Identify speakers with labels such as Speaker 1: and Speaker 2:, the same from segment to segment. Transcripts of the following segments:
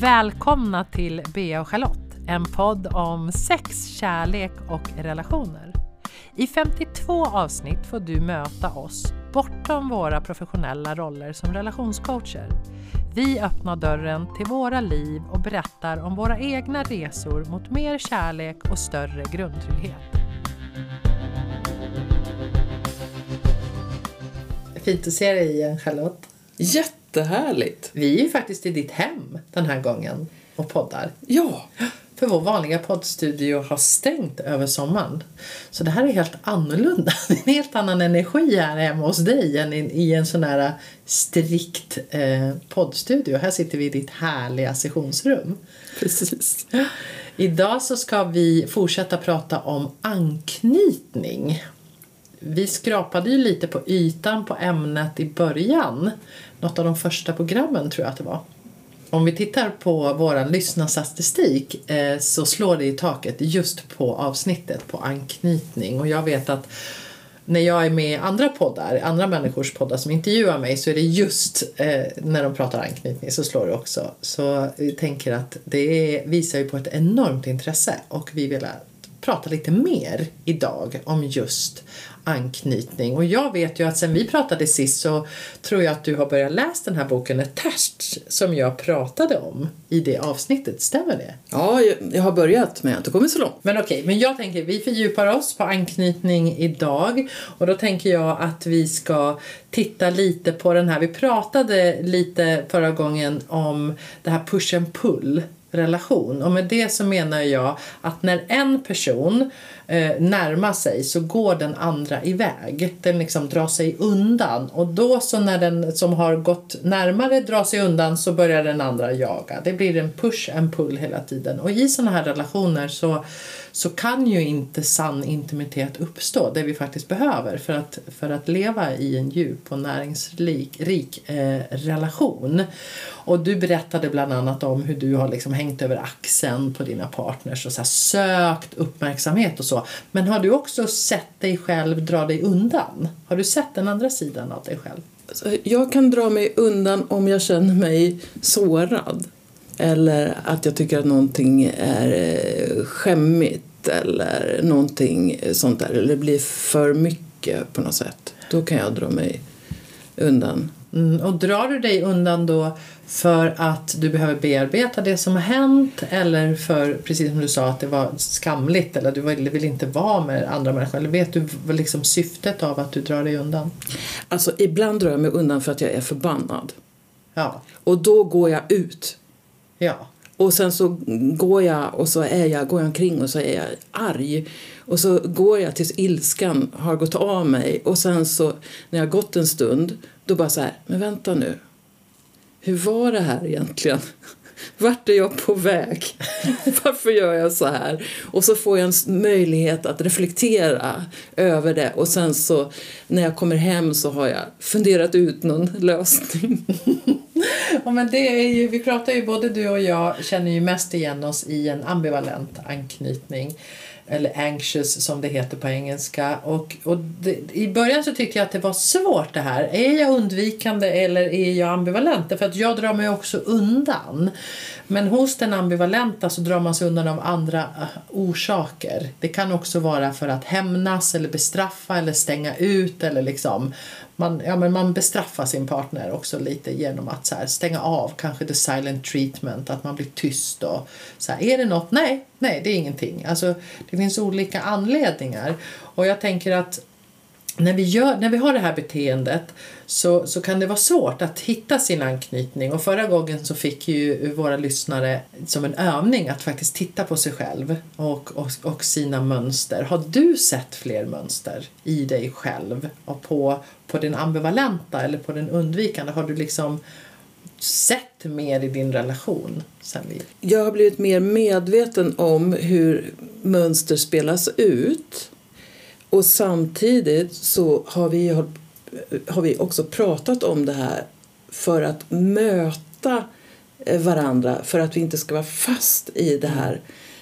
Speaker 1: Välkomna till Bea och Charlotte, en podd om sex, kärlek och relationer. I 52 avsnitt får du möta oss bortom våra professionella roller som relationscoacher. Vi öppnar dörren till våra liv och berättar om våra egna resor mot mer kärlek och större grundtrygghet. Fint att se dig igen Charlotte.
Speaker 2: Jättehärligt!
Speaker 1: Vi är ju faktiskt i ditt hem den här gången och poddar.
Speaker 2: Ja,
Speaker 1: För vår vanliga poddstudio har stängt över sommaren. Så det här är helt annorlunda. Det är en helt annan energi här hemma hos dig än i, en sån här strikt eh, poddstudio. Här sitter vi i ditt härliga sessionsrum.
Speaker 2: precis.
Speaker 1: Idag så ska vi fortsätta prata om anknytning. Vi skrapade ju lite på ytan på ämnet i början. Något av de första programmen tror jag att det var. Om vi tittar på vår lyssnarstatistik eh, så slår det i taket just på avsnittet på anknytning. Och jag vet att när jag är med i andra poddar, andra människors poddar som intervjuar mig så är det just eh, när de pratar anknytning så slår det också. Så vi tänker att det visar ju på ett enormt intresse och vi vill prata lite mer idag om just anknytning. Och jag vet ju att sen vi pratade sist så tror jag att du har börjat läsa den här boken Attached som jag pratade om i det avsnittet. Stämmer det?
Speaker 2: Ja, jag, har börjat men jag har inte kommit så långt.
Speaker 1: Men okej, men jag tänker vi fördjupar oss på anknytning idag och då tänker jag att vi ska titta lite på den här. Vi pratade lite förra gången om det här push and pull relation. Och med det så menar jag att när en person eh, sig så går den andra iväg. Den liksom drar sig undan och då så när den som har gått närmare drar sig undan så börjar den andra jaga. Det blir en push and pull hela tiden och i sådana här relationer så så kan ju inte sann intimitet uppstå, det vi faktiskt behöver för att, för att leva i en djup och näringsrik rik, eh, relation. Och du berättade bland annat om hur du har liksom hängt över axeln på dina partners och så här sökt uppmärksamhet och så. Men har du också sett dig själv dra dig undan? Har du sett den andra sidan av dig själv?
Speaker 2: Så Jag kan dra mig undan om jag känner mig sårad. Eller att jag tycker att någonting är eh, skämmigt eller någonting sånt där. Eller det blir för mycket på något sätt. Då kan jag dra mig undan.
Speaker 1: Mm, och drar du dig undan då för att du behöver bearbeta det som har hänt eller för, precis som du sa, att det var skamligt eller du vill, vill inte vara med andra människor? Eller vet du liksom syftet av att du drar dig undan?
Speaker 2: Alltså ibland drar jag mig undan för att jag är förbannad.
Speaker 1: Ja,
Speaker 2: Och då går jag ut.
Speaker 1: ja,
Speaker 2: Och sen så går jag och så är jag, går jag omkring och så är jag arg. Och så går jag tills ilskan har gått av mig. Och sen så när jag har gått en stund, då bara så här, men vänta nu. Hur var det här egentligen? Vart är jag på väg? Varför gör jag så här? Och så får jag en möjlighet att reflektera över det. Och sen så när jag kommer hem så har jag funderat ut någon lösning.
Speaker 1: Ja, men det är ju, vi pratar ju, både du och jag känner ju mest igen oss i en ambivalent anknytning. Eller anxious som det heter på engelska. Och, och det, I början så tyckte jag att det var svårt det här. Är jag undvikande eller är jag ambivalent? För att jag drar mig också undan. Men hos den ambivalenta så drar man sig undan av andra eh, orsaker. Det kan också vara för att hämnas eller bestraffa eller stänga ut eller liksom man, ja, men man bestraffar sin partner också lite genom att så här, stänga av kanske the silent treatment, att man blir tyst och så här, är det något? Nej, nej det är ingenting. Alltså det finns olika anledningar och jag tänker att när vi, gör, när vi har det här beteendet så, så kan det vara svårt att hitta sin anknytning och förra gången så fick ju våra lyssnare som en övning att faktiskt titta på sig själv och, och, och sina mönster. Har du sett fler mönster i dig själv och på, på den ambivalenta eller på den undvikande? Har du liksom sett mer i din relation sen vi...
Speaker 2: Jag har blivit mer medveten om hur mönster spelas ut. Och samtidigt så har vi, har vi också pratat om det här för att möta eh, varandra för att vi inte ska vara fast i det här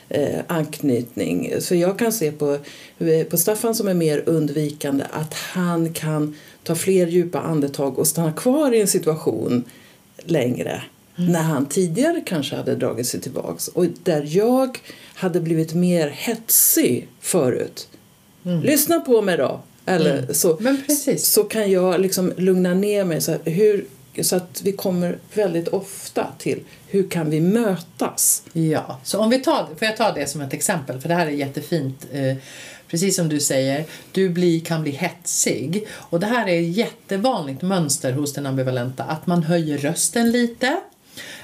Speaker 2: eh, anknytning. Så jag kan se på, eh, på Staffan som är mer undvikande att han kan ta fler djupa andetag och stanna kvar i en situation längre när han tidigare kanske hade dragit sig tillbaks och där jag hade blivit mer hetsig förut. Lyssna på mig då! Eller så,
Speaker 1: Men precis.
Speaker 2: så kan jag liksom lugna ner mig så, här, hur, så att vi kommer väldigt ofta till hur kan vi mötas?
Speaker 1: Ja, så om vi tar, får jag ta det som ett exempel? För det här är jättefint. Eh, precis som du säger, du blir, kan bli hetsig. Och det här är ett jättevanligt mönster hos den ambivalenta. Att man höjer rösten lite.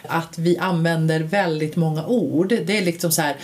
Speaker 1: Att vi använder väldigt många ord. Det är liksom så här,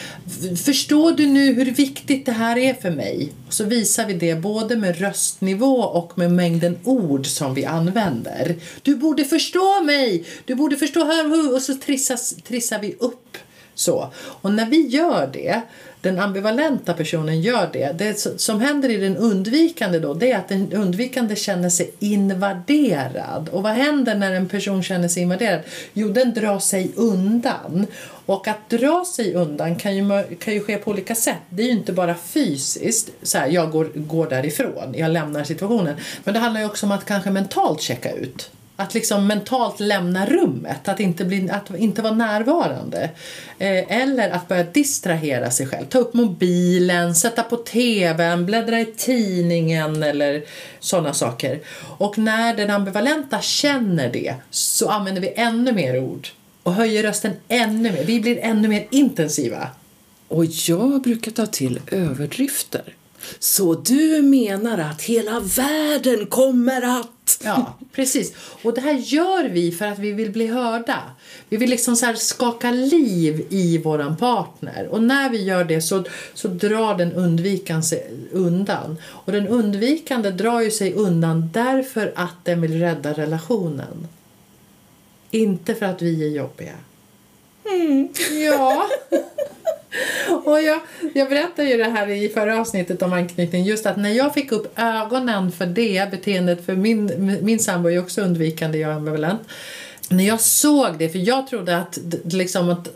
Speaker 1: förstår du nu hur viktigt det här är för mig? Och så visar vi det både med röstnivå och med mängden ord som vi använder. Du borde förstå mig! Du borde förstå här och så trissas, trissar vi upp så. Och när vi gör det, den ambivalenta personen gör det, det som händer i den undvikande då, det är att den undvikande känner sig invaderad. Och vad händer när en person känner sig invaderad? Jo, den drar sig undan. Och att dra sig undan kan ju, kan ju ske på olika sätt. Det är ju inte bara fysiskt, så här, jag går, går därifrån, jag lämnar situationen. Men det handlar ju också om att kanske mentalt checka ut. Att liksom mentalt lämna rummet, att inte, bli, att inte vara närvarande. Eh, eller att börja distrahera sig själv. Ta upp mobilen, sätta på tvn, bläddra i tidningen eller sådana saker. Och när den ambivalenta känner det så använder vi ännu mer ord och höjer rösten ännu mer. Vi blir ännu mer intensiva.
Speaker 2: Och jag brukar ta till överdrifter. Så du menar att hela världen kommer att...
Speaker 1: Ja, precis. Och det här gör vi för att vi vill bli hörda. Vi vill liksom så skaka liv i våran partner. Och när vi gör det så, så drar den undvikande sig undan. Och den undvikande drar ju sig undan därför att den vill rädda relationen. Inte för att vi är jobbiga. Ja. Och jag, jag berättade ju det här i förra avsnittet om anknytning. Just att när jag fick upp ögonen för det beteendet, för min, min sambo är ju också undvikande, jag är ambivalent. När jag såg det, för jag trodde att, liksom att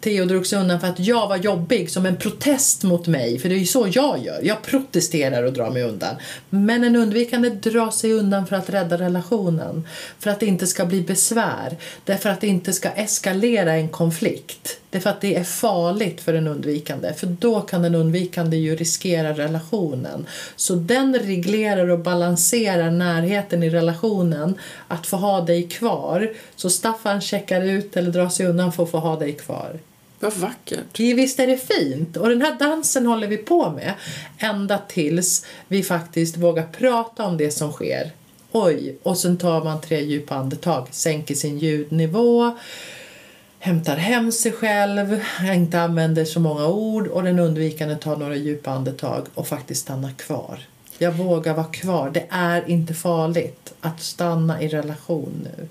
Speaker 1: Theo drog sig undan för att jag var jobbig som en protest mot mig. För det är ju så jag gör. Jag protesterar och drar mig undan. Men en undvikande drar sig undan för att rädda relationen. För att det inte ska bli besvär. Därför att det inte ska eskalera en konflikt. Det är för att det är farligt för den undvikande. För då kan den undvikande ju riskera relationen. Så den reglerar och balanserar närheten i relationen. Att få ha dig kvar. Så Staffan checkar ut eller drar sig undan för att få ha dig kvar.
Speaker 2: Vad vackert.
Speaker 1: Visst är det fint? Och den här dansen håller vi på med ända tills vi faktiskt vågar prata om det som sker. Oj, och sen tar man tre djupa andetag, sänker sin ljudnivå, hämtar hem sig själv, inte använder så många ord och den undvikande tar några djupa andetag och faktiskt stannar kvar. Jag vågar vara kvar. Det är inte farligt att stanna i relation nu.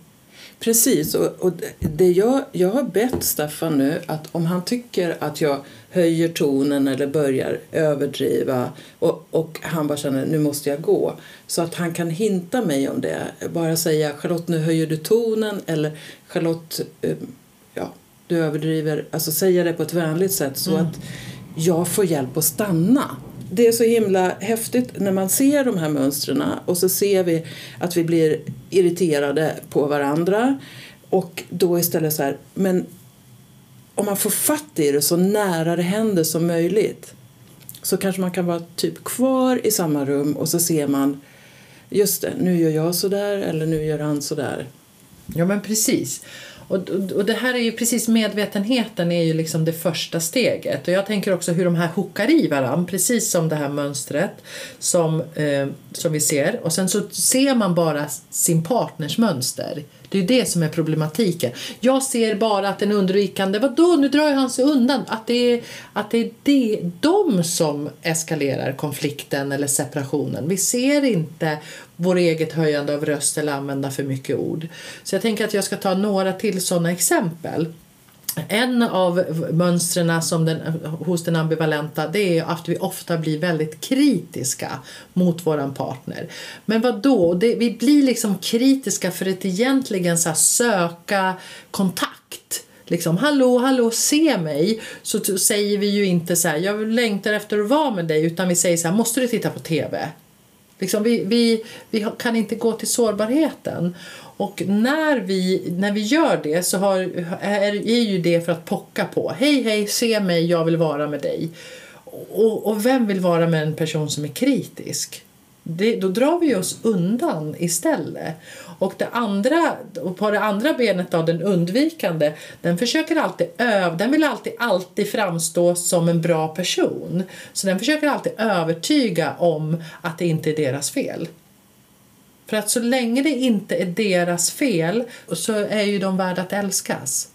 Speaker 2: Precis, och, och det jag, jag har bett Staffan nu att om han tycker att jag höjer tonen eller börjar överdriva och, och han bara känner nu måste jag gå så att han kan hinta mig om det. Bara säga Charlotte nu höjer du tonen eller Charlotte eh, ja, du överdriver. Alltså säga det på ett vänligt sätt så att jag får hjälp att stanna. Det är så himla häftigt när man ser de här mönstren och så ser vi att vi blir irriterade på varandra och då istället så här, men om man får fatt i det så nära det händer som möjligt så kanske man kan vara typ kvar i samma rum och så ser man just det, nu gör jag så där eller nu gör han så där.
Speaker 1: Ja men precis. Och, och, och det här är ju precis medvetenheten är ju liksom det första steget. Och jag tänker också hur de här hookar i varandra, precis som det här mönstret som, eh, som vi ser. Och sen så ser man bara sin partners mönster. Det är ju det som är problematiken. Jag ser bara att den undvikande, vadå nu drar han sig undan. Att det är, att det är det, de som eskalerar konflikten eller separationen. Vi ser inte vår eget höjande av röst eller använda för mycket ord. Så jag tänker att jag ska ta några till sådana exempel. En av mönstren som den, hos den ambivalenta det är att vi ofta blir väldigt kritiska mot våran partner. Men vad då? Det, vi blir liksom kritiska för att egentligen så här, söka kontakt. Liksom, hallå, hallå, se mig. Så säger vi ju inte så här, jag längtar efter att vara med dig, utan vi säger så här, måste du titta på TV? Liksom vi, vi, vi kan inte gå till sårbarheten. Och när vi, när vi gör det så har, är, är ju det för att pocka på. Hej, hej, se mig, jag vill vara med dig. Och, och vem vill vara med en person som är kritisk? Det, då drar vi oss undan istället. Och det andra, och på det andra benet då, den undvikande, den försöker alltid öv, den vill alltid, alltid framstå som en bra person. Så den försöker alltid övertyga om att det inte är deras fel. För att så länge det inte är deras fel så är ju de värda att älskas.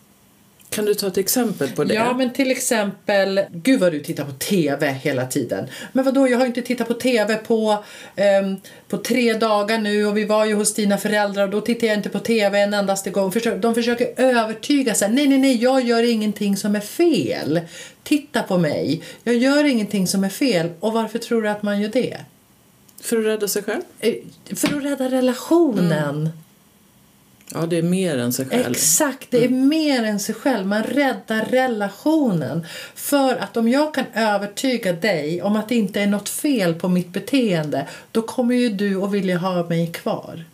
Speaker 2: Kan du ta ett exempel på det?
Speaker 1: Ja, men till exempel, gud vad du tittar på TV hela tiden. Men vadå, jag har inte tittat på TV på, um, på tre dagar nu och vi var ju hos dina föräldrar och då tittar jag inte på TV en endaste gång. De försöker övertyga sig. Nej, nej, nej, jag gör ingenting som är fel. Titta på mig. Jag gör ingenting som är fel. Och varför tror du att man gör det?
Speaker 2: För att rädda sig själv?
Speaker 1: Eh, för att rädda relationen. Mm.
Speaker 2: Ja, det är mer än sig själv.
Speaker 1: Exakt, det är mm. mer än sig själv. Man räddar relationen. För att om jag kan övertyga dig om att det inte är något fel på mitt beteende då kommer ju du att vilja ha mig kvar.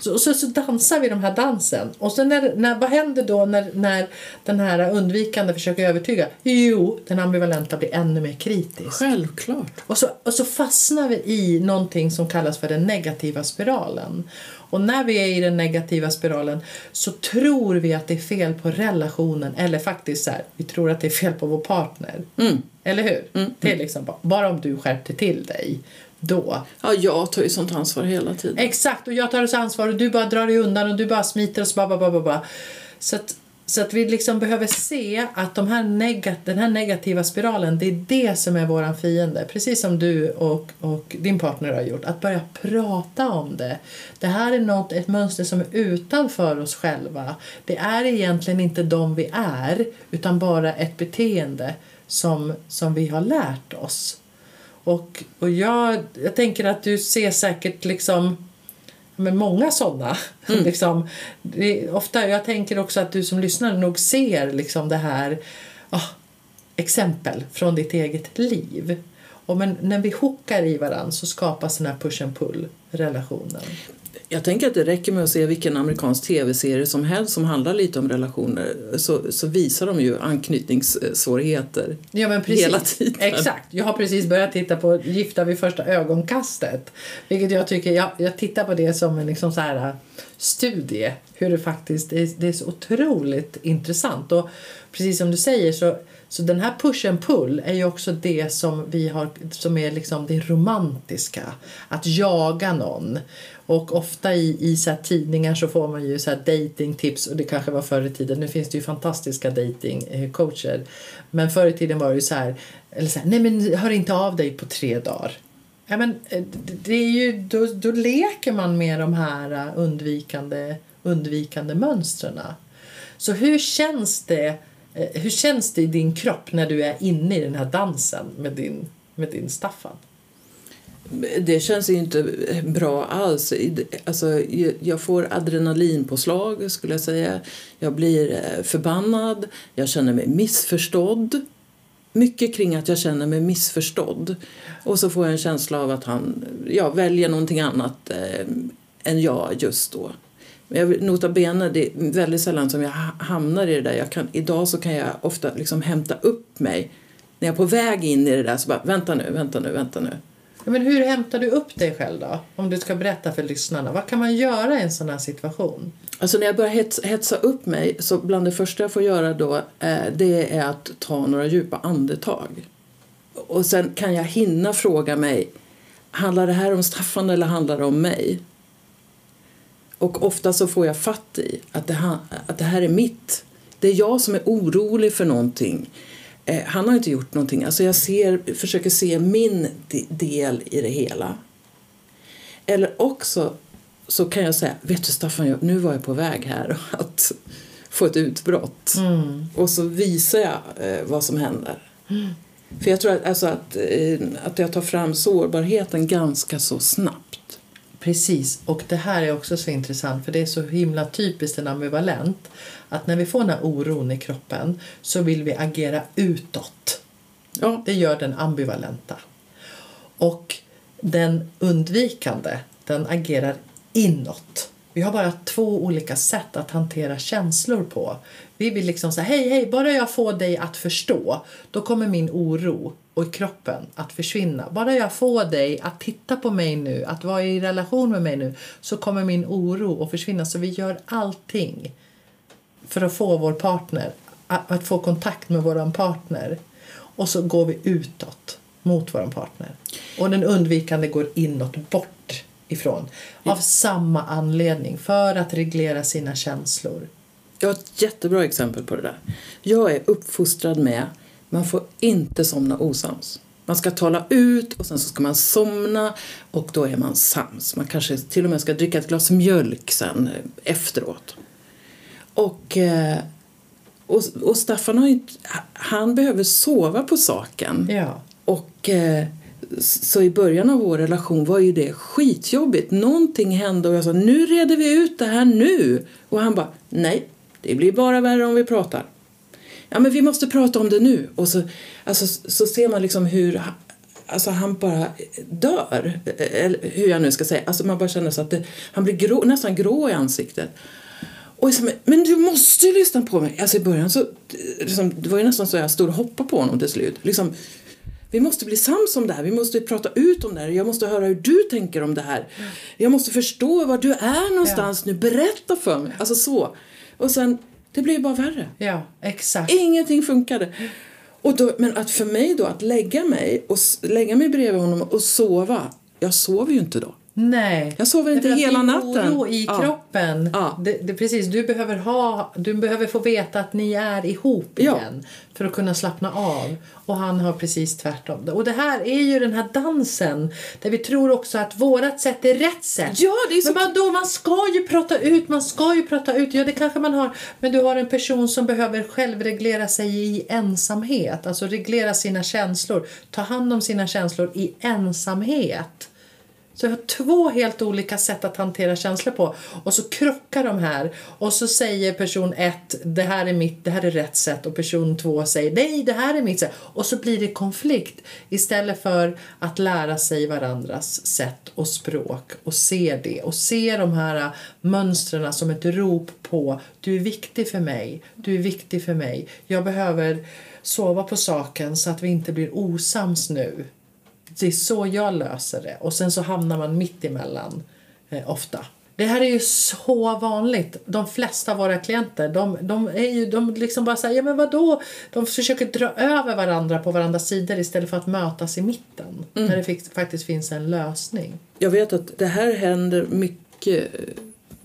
Speaker 1: Så, så, så dansar vi den här dansen. Och sen när, när, vad händer då när, när den här undvikande försöker övertyga? Jo, den ambivalenta blir ännu mer kritisk.
Speaker 2: Självklart.
Speaker 1: Och så, och så fastnar vi i någonting som kallas för den negativa spiralen. Och när vi är i den negativa spiralen så tror vi att det är fel på relationen eller faktiskt så här, vi tror att det är fel på vår partner. Mm. Eller hur? Mm. Det är liksom bara, bara om du skärpte till dig då.
Speaker 2: Ja, jag tar ju sånt ansvar hela tiden.
Speaker 1: Exakt, och jag tar så ansvar och du bara drar dig undan och du bara smiter och så bara, bara, bara, bara. Så att, så att vi liksom behöver se att de här negat den här negativa spiralen, det är det som är våran fiende. Precis som du och, och din partner har gjort. Att börja prata om det. Det här är något, ett mönster som är utanför oss själva. Det är egentligen inte de vi är, utan bara ett beteende som, som vi har lärt oss. Och, och jag, jag tänker att du ser säkert liksom med många sådana. Mm. liksom, ofta, jag tänker också att du som lyssnar nog ser liksom det här oh, exempel från ditt eget liv. Och men när vi hookar i varandra så skapas den här push and pull relationen.
Speaker 2: Jag tänker att det räcker med att se vilken amerikansk tv-serie som helst som handlar lite om relationer så, så visar de ju anknytningssvårigheter
Speaker 1: ja, men precis.
Speaker 2: hela tiden.
Speaker 1: Exakt. Jag har precis börjat titta på Gifta vid första ögonkastet. Vilket jag tycker, jag, jag tittar på det som en liksom så här äh, studie. Hur det faktiskt är, det är så otroligt intressant. Och precis som du säger så så den här push and pull är ju också det som vi har som är liksom det romantiska. Att jaga någon. Och ofta i, i så tidningar så får man ju så här datingtips och det kanske var förr i tiden. Nu finns det ju fantastiska datingcoacher. Eh, men förr i tiden var det ju så här, eller så här, nej men hör inte av dig på tre dagar. Ja, men eh, det är ju, då, då leker man med de här eh, undvikande, undvikande mönstren. Så hur känns det Eh, hur känns det i din kropp när du är inne i den här dansen med din, med din Staffan?
Speaker 2: Det känns inte bra alls. Alltså, jag får adrenalinpåslag, skulle jag säga. Jag blir eh, förbannad, jag känner mig missförstådd. Mycket kring att jag känner mig missförstådd. Och så får jag en känsla av att han ja, väljer någonting annat eh, än jag just då. Jag, nota bene, det är väldigt sällan som jag hamnar i det där. Jag kan, idag så kan jag ofta liksom hämta upp mig. När jag är på väg in i det där så bara, vänta nu, vänta nu, vänta nu.
Speaker 1: Men hur hämtar du upp dig själv då? Om du ska berätta för lyssnarna. Vad kan man göra i en sån här situation?
Speaker 2: Alltså när jag börjar hetsa upp mig så bland det första jag får göra då eh, det är att ta några djupa andetag. Och sen kan jag hinna fråga mig handlar det här om Staffan eller handlar det om mig? Och ofta så får jag fatt i att det, att det här är mitt. Det är jag som är orolig för någonting. Eh, han har inte gjort någonting. Alltså jag ser, försöker se min del i det hela. Eller också så kan jag säga, vet du Staffan, nu var jag på väg här att få ett utbrott. Mm. Och så visar jag eh, vad som händer. Mm. För jag tror att, alltså att, eh, att jag tar fram sårbarheten ganska så snabbt.
Speaker 1: Precis, och det här är också så intressant för det är så himla typiskt en ambivalent att när vi får den här oron i kroppen så vill vi agera utåt. Ja. Det gör den ambivalenta. Och den undvikande, den agerar inåt. Vi har bara två olika sätt att hantera känslor på. Vi vill liksom säga hej, hej, bara jag får dig att förstå, då kommer min oro och kroppen att försvinna. Bara jag får dig att titta på mig nu, att vara i relation med mig nu, så kommer min oro att försvinna. Så vi gör allting för att få vår partner, att, få kontakt med vår partner. Och så går vi utåt mot vår partner. Och den undvikande går inåt, bort ifrån. Av samma anledning, för att reglera sina känslor.
Speaker 2: Jag har ett jättebra exempel på det där. Jag är uppfostrad med man får inte somna osams. Man ska tala ut och sen så ska man somna och då är man sams. Man kanske till och med ska dricka ett glas mjölk sen eh, efteråt. Och, eh, och, och Staffan har inte, han behöver sova på saken.
Speaker 1: Ja.
Speaker 2: Och eh, så i början av vår relation var ju det skitjobbigt. Någonting hände och jag sa nu reder vi ut det här nu. Och han bara nej, det blir bara värre om vi pratar. Ja men vi måste prata om det nu. Och så, alltså, så ser man liksom hur alltså han bara dör. Eller hur jag nu ska säga. Alltså man bara känner så att det, han blir grå, nästan grå i ansiktet. Och sa, men du måste ju lyssna på mig. Alltså i början så, liksom, det var ju nästan så jag stod och hoppade på honom till slut. Liksom, vi måste bli sams om det här, vi måste prata ut om det här, jag måste höra hur du tänker om det här. Jag måste förstå var du är någonstans ja. nu, berätta för mig. Alltså så. Och sen, det blev bara värre.
Speaker 1: Ja, exakt.
Speaker 2: Ingenting funkade. Och då, men att för mig då, att lägga mig, och lägga mig bredvid honom och sova, jag sover ju inte då.
Speaker 1: Nej.
Speaker 2: Jag sover inte hela natten.
Speaker 1: oro i ja. kroppen. Ja. Det, det, precis, du behöver, ha, du behöver få veta att ni är ihop igen ja. för att kunna slappna av. Och han har precis tvärtom. Och det här är ju den här dansen där vi tror också att vårat sätt är rätt sätt.
Speaker 2: Ja, det är så...
Speaker 1: Men man, då, man ska ju prata ut, man ska ju prata ut. Ja, det kanske man har. Men du har en person som behöver självreglera sig i ensamhet. Alltså reglera sina känslor. Ta hand om sina känslor i ensamhet. Så jag har två helt olika sätt att hantera känslor på. Och så krockar de här. Och så säger person ett, det här är mitt, det här är rätt sätt. Och person två säger, nej det här är mitt sätt. Och så blir det konflikt. Istället för att lära sig varandras sätt och språk. Och se det. Och se de här mönstren som ett rop på, du är viktig för mig. Du är viktig för mig. Jag behöver sova på saken så att vi inte blir osams nu. Det är så jag löser det. Och sen så hamnar man mitt emellan eh, ofta. Det här är ju så vanligt. De flesta av våra klienter, de, de är ju, de liksom bara säger, ja men vadå? De försöker dra över varandra på varandras sidor istället för att mötas i mitten. Mm. Där det faktiskt finns en lösning.
Speaker 2: Jag vet att det här händer mycket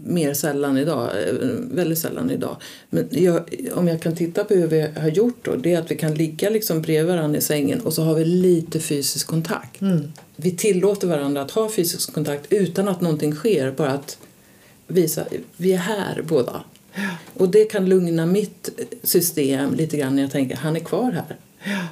Speaker 2: mer sällan idag, eh, väldigt sällan idag. Men jag, om jag kan titta på hur vi har gjort då, det är att vi kan ligga liksom bredvid varandra i sängen och så har vi lite fysisk kontakt.
Speaker 1: Mm.
Speaker 2: Vi tillåter varandra att ha fysisk kontakt utan att någonting sker, bara att visa vi är här båda.
Speaker 1: Ja.
Speaker 2: Och det kan lugna mitt system lite grann när jag tänker han är kvar här.
Speaker 1: Ja.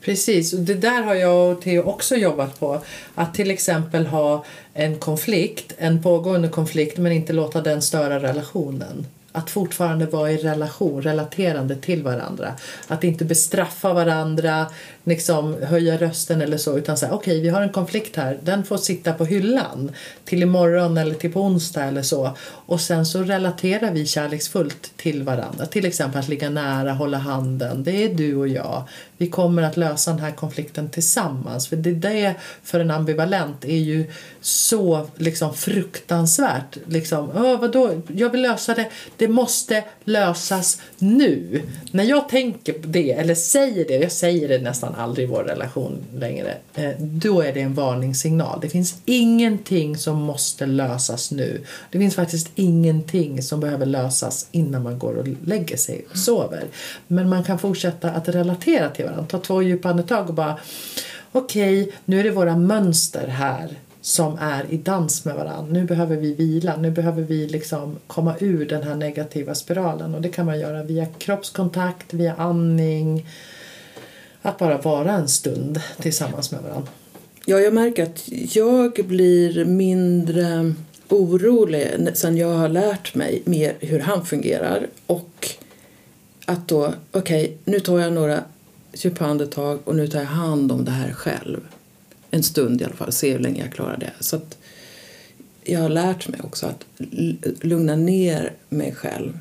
Speaker 1: Precis, och det där har jag och Theo också jobbat på. Att till exempel ha en konflikt, en pågående konflikt men inte låta den störa relationen. Att fortfarande vara i relation, relaterande till varandra. Att inte bestraffa varandra, liksom höja rösten eller så utan säga okej okay, vi har en konflikt här, den får sitta på hyllan till imorgon eller till på onsdag eller så. Och sen så relaterar vi kärleksfullt till varandra. Till exempel att ligga nära, hålla handen. Det är du och jag. Vi kommer att lösa den här konflikten tillsammans. För det, där för en ambivalent är ju så liksom fruktansvärt. Liksom, vadå? Jag vill lösa det. Det måste lösas nu. När jag tänker på det, eller säger det, jag säger det nästan aldrig i vår relation längre, eh, då är det en varningssignal. Det finns ingenting som måste lösas nu. Det finns faktiskt ingenting som behöver lösas innan man går och lägger sig och sover. Men man kan fortsätta att relatera till varandra. Ta två djupa andetag och bara okej, okay, nu är det våra mönster här som är i dans med varandra. Nu behöver vi vila, nu behöver vi liksom komma ur den här negativa spiralen och det kan man göra via kroppskontakt, via andning, att bara vara en stund tillsammans med varandra.
Speaker 2: Ja, jag märker att jag blir mindre orolig sen jag har lärt mig mer hur han fungerar och att då, okej, okay, nu tar jag några djupa andetag och nu tar jag hand om det här själv. En stund i alla fall, se hur länge jag klarar det. Så att jag har lärt mig också att lugna ner mig själv.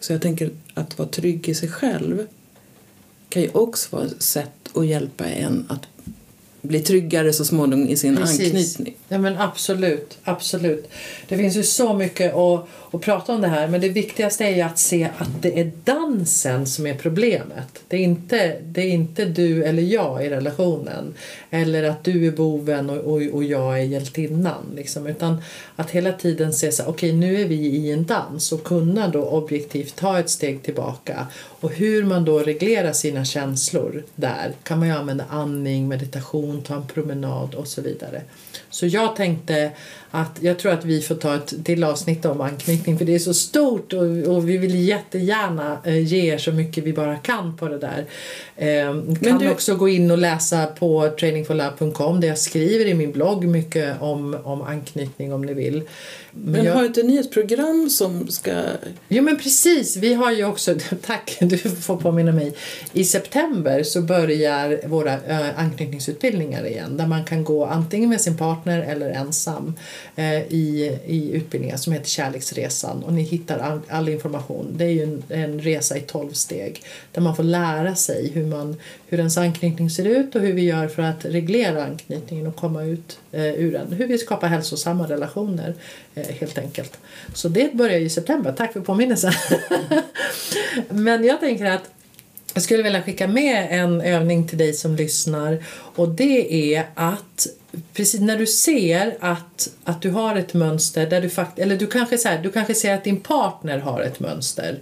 Speaker 2: Så jag tänker att vara trygg i sig själv kan ju också vara ett sätt att hjälpa en att bli tryggare så småningom i sin Precis. anknytning.
Speaker 1: Ja, men absolut, absolut. Det finns ju så mycket att, att prata om det här men det viktigaste är ju att se att det är dansen som är problemet. Det är inte, det är inte du eller jag i relationen eller att du är boven och, och, och jag är hjältinnan. Liksom. Utan att hela tiden se så okej okay, nu är vi i en dans och kunna då objektivt ta ett steg tillbaka och hur man då reglerar sina känslor där kan man ju använda andning, meditation, promenad och så vidare. Så jag tänkte att jag tror att vi får ta ett till avsnitt om anknytning för det är så stort och, och vi vill jättegärna eh, ge er så mycket vi bara kan på det där. Eh, kan du... också gå in och läsa på trainingforlove.com där jag skriver i min blogg mycket om, om anknytning om ni vill.
Speaker 2: Men, men jag... har inte ni ett program som ska...
Speaker 1: Jo men precis, vi har ju också, tack du får påminna mig, i september så börjar våra äh, anknytningsutbildningar igen där man kan gå antingen med sin partner eller ensam Eh, i, i utbildningen som heter Kärleksresan och ni hittar all, all information. Det är ju en, en resa i tolv steg där man får lära sig hur, man, hur ens anknytning ser ut och hur vi gör för att reglera anknytningen och komma ut eh, ur den. Hur vi skapar hälsosamma relationer Eh, helt enkelt. Så det börjar i september. Tack för påminnelsen. Men jag tänker att jag skulle vilja skicka med en övning till dig som lyssnar och det är att precis när du ser att, att du har ett mönster där du fakt eller du kanske, så här, du kanske ser att din partner har ett mönster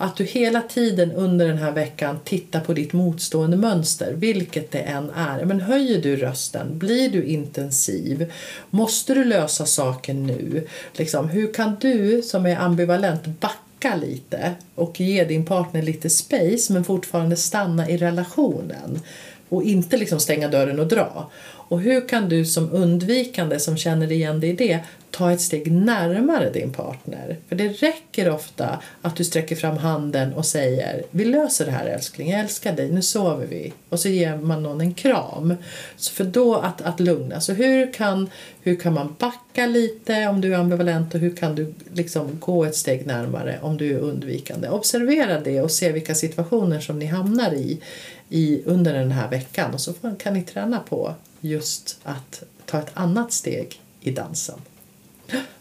Speaker 1: att du hela tiden under den här veckan tittar på ditt motstående mönster, vilket det än är. Men höjer du rösten? Blir du intensiv? Måste du lösa saken nu? Liksom, hur kan du som är ambivalent backa lite och ge din partner lite space men fortfarande stanna i relationen och inte liksom stänga dörren och dra? Och hur kan du som undvikande som känner igen dig i det ta ett steg närmare din partner? För det räcker ofta att du sträcker fram handen och säger Vi löser det här älskling, jag älskar dig, nu sover vi. Och så ger man någon en kram. Så för då att, att lugna. Så hur kan, hur kan man backa lite om du är ambivalent och hur kan du liksom gå ett steg närmare om du är undvikande? Observera det och se vilka situationer som ni hamnar i, i under den här veckan och så kan ni träna på just att ta ett annat steg i dansen.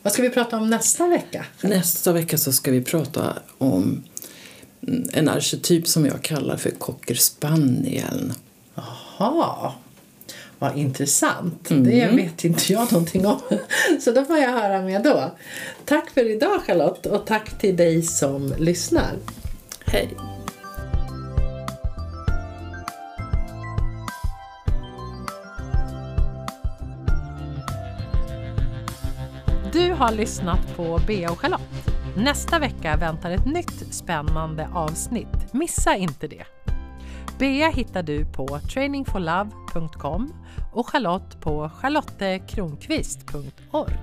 Speaker 1: Vad ska vi prata om nästa vecka?
Speaker 2: Nästa vecka så ska vi prata om en arketyp som jag kallar för cockerspanieln.
Speaker 1: Jaha, vad intressant. Mm. Det vet inte jag någonting om. Så då får jag höra med då. Tack för idag Charlotte och tack till dig som lyssnar.
Speaker 2: Hej!
Speaker 1: Du har lyssnat på Bea och Charlotte. Nästa vecka väntar ett nytt spännande avsnitt. Missa inte det! Bea hittar du på trainingforlove.com och Charlotte på charlottekronqvist.org.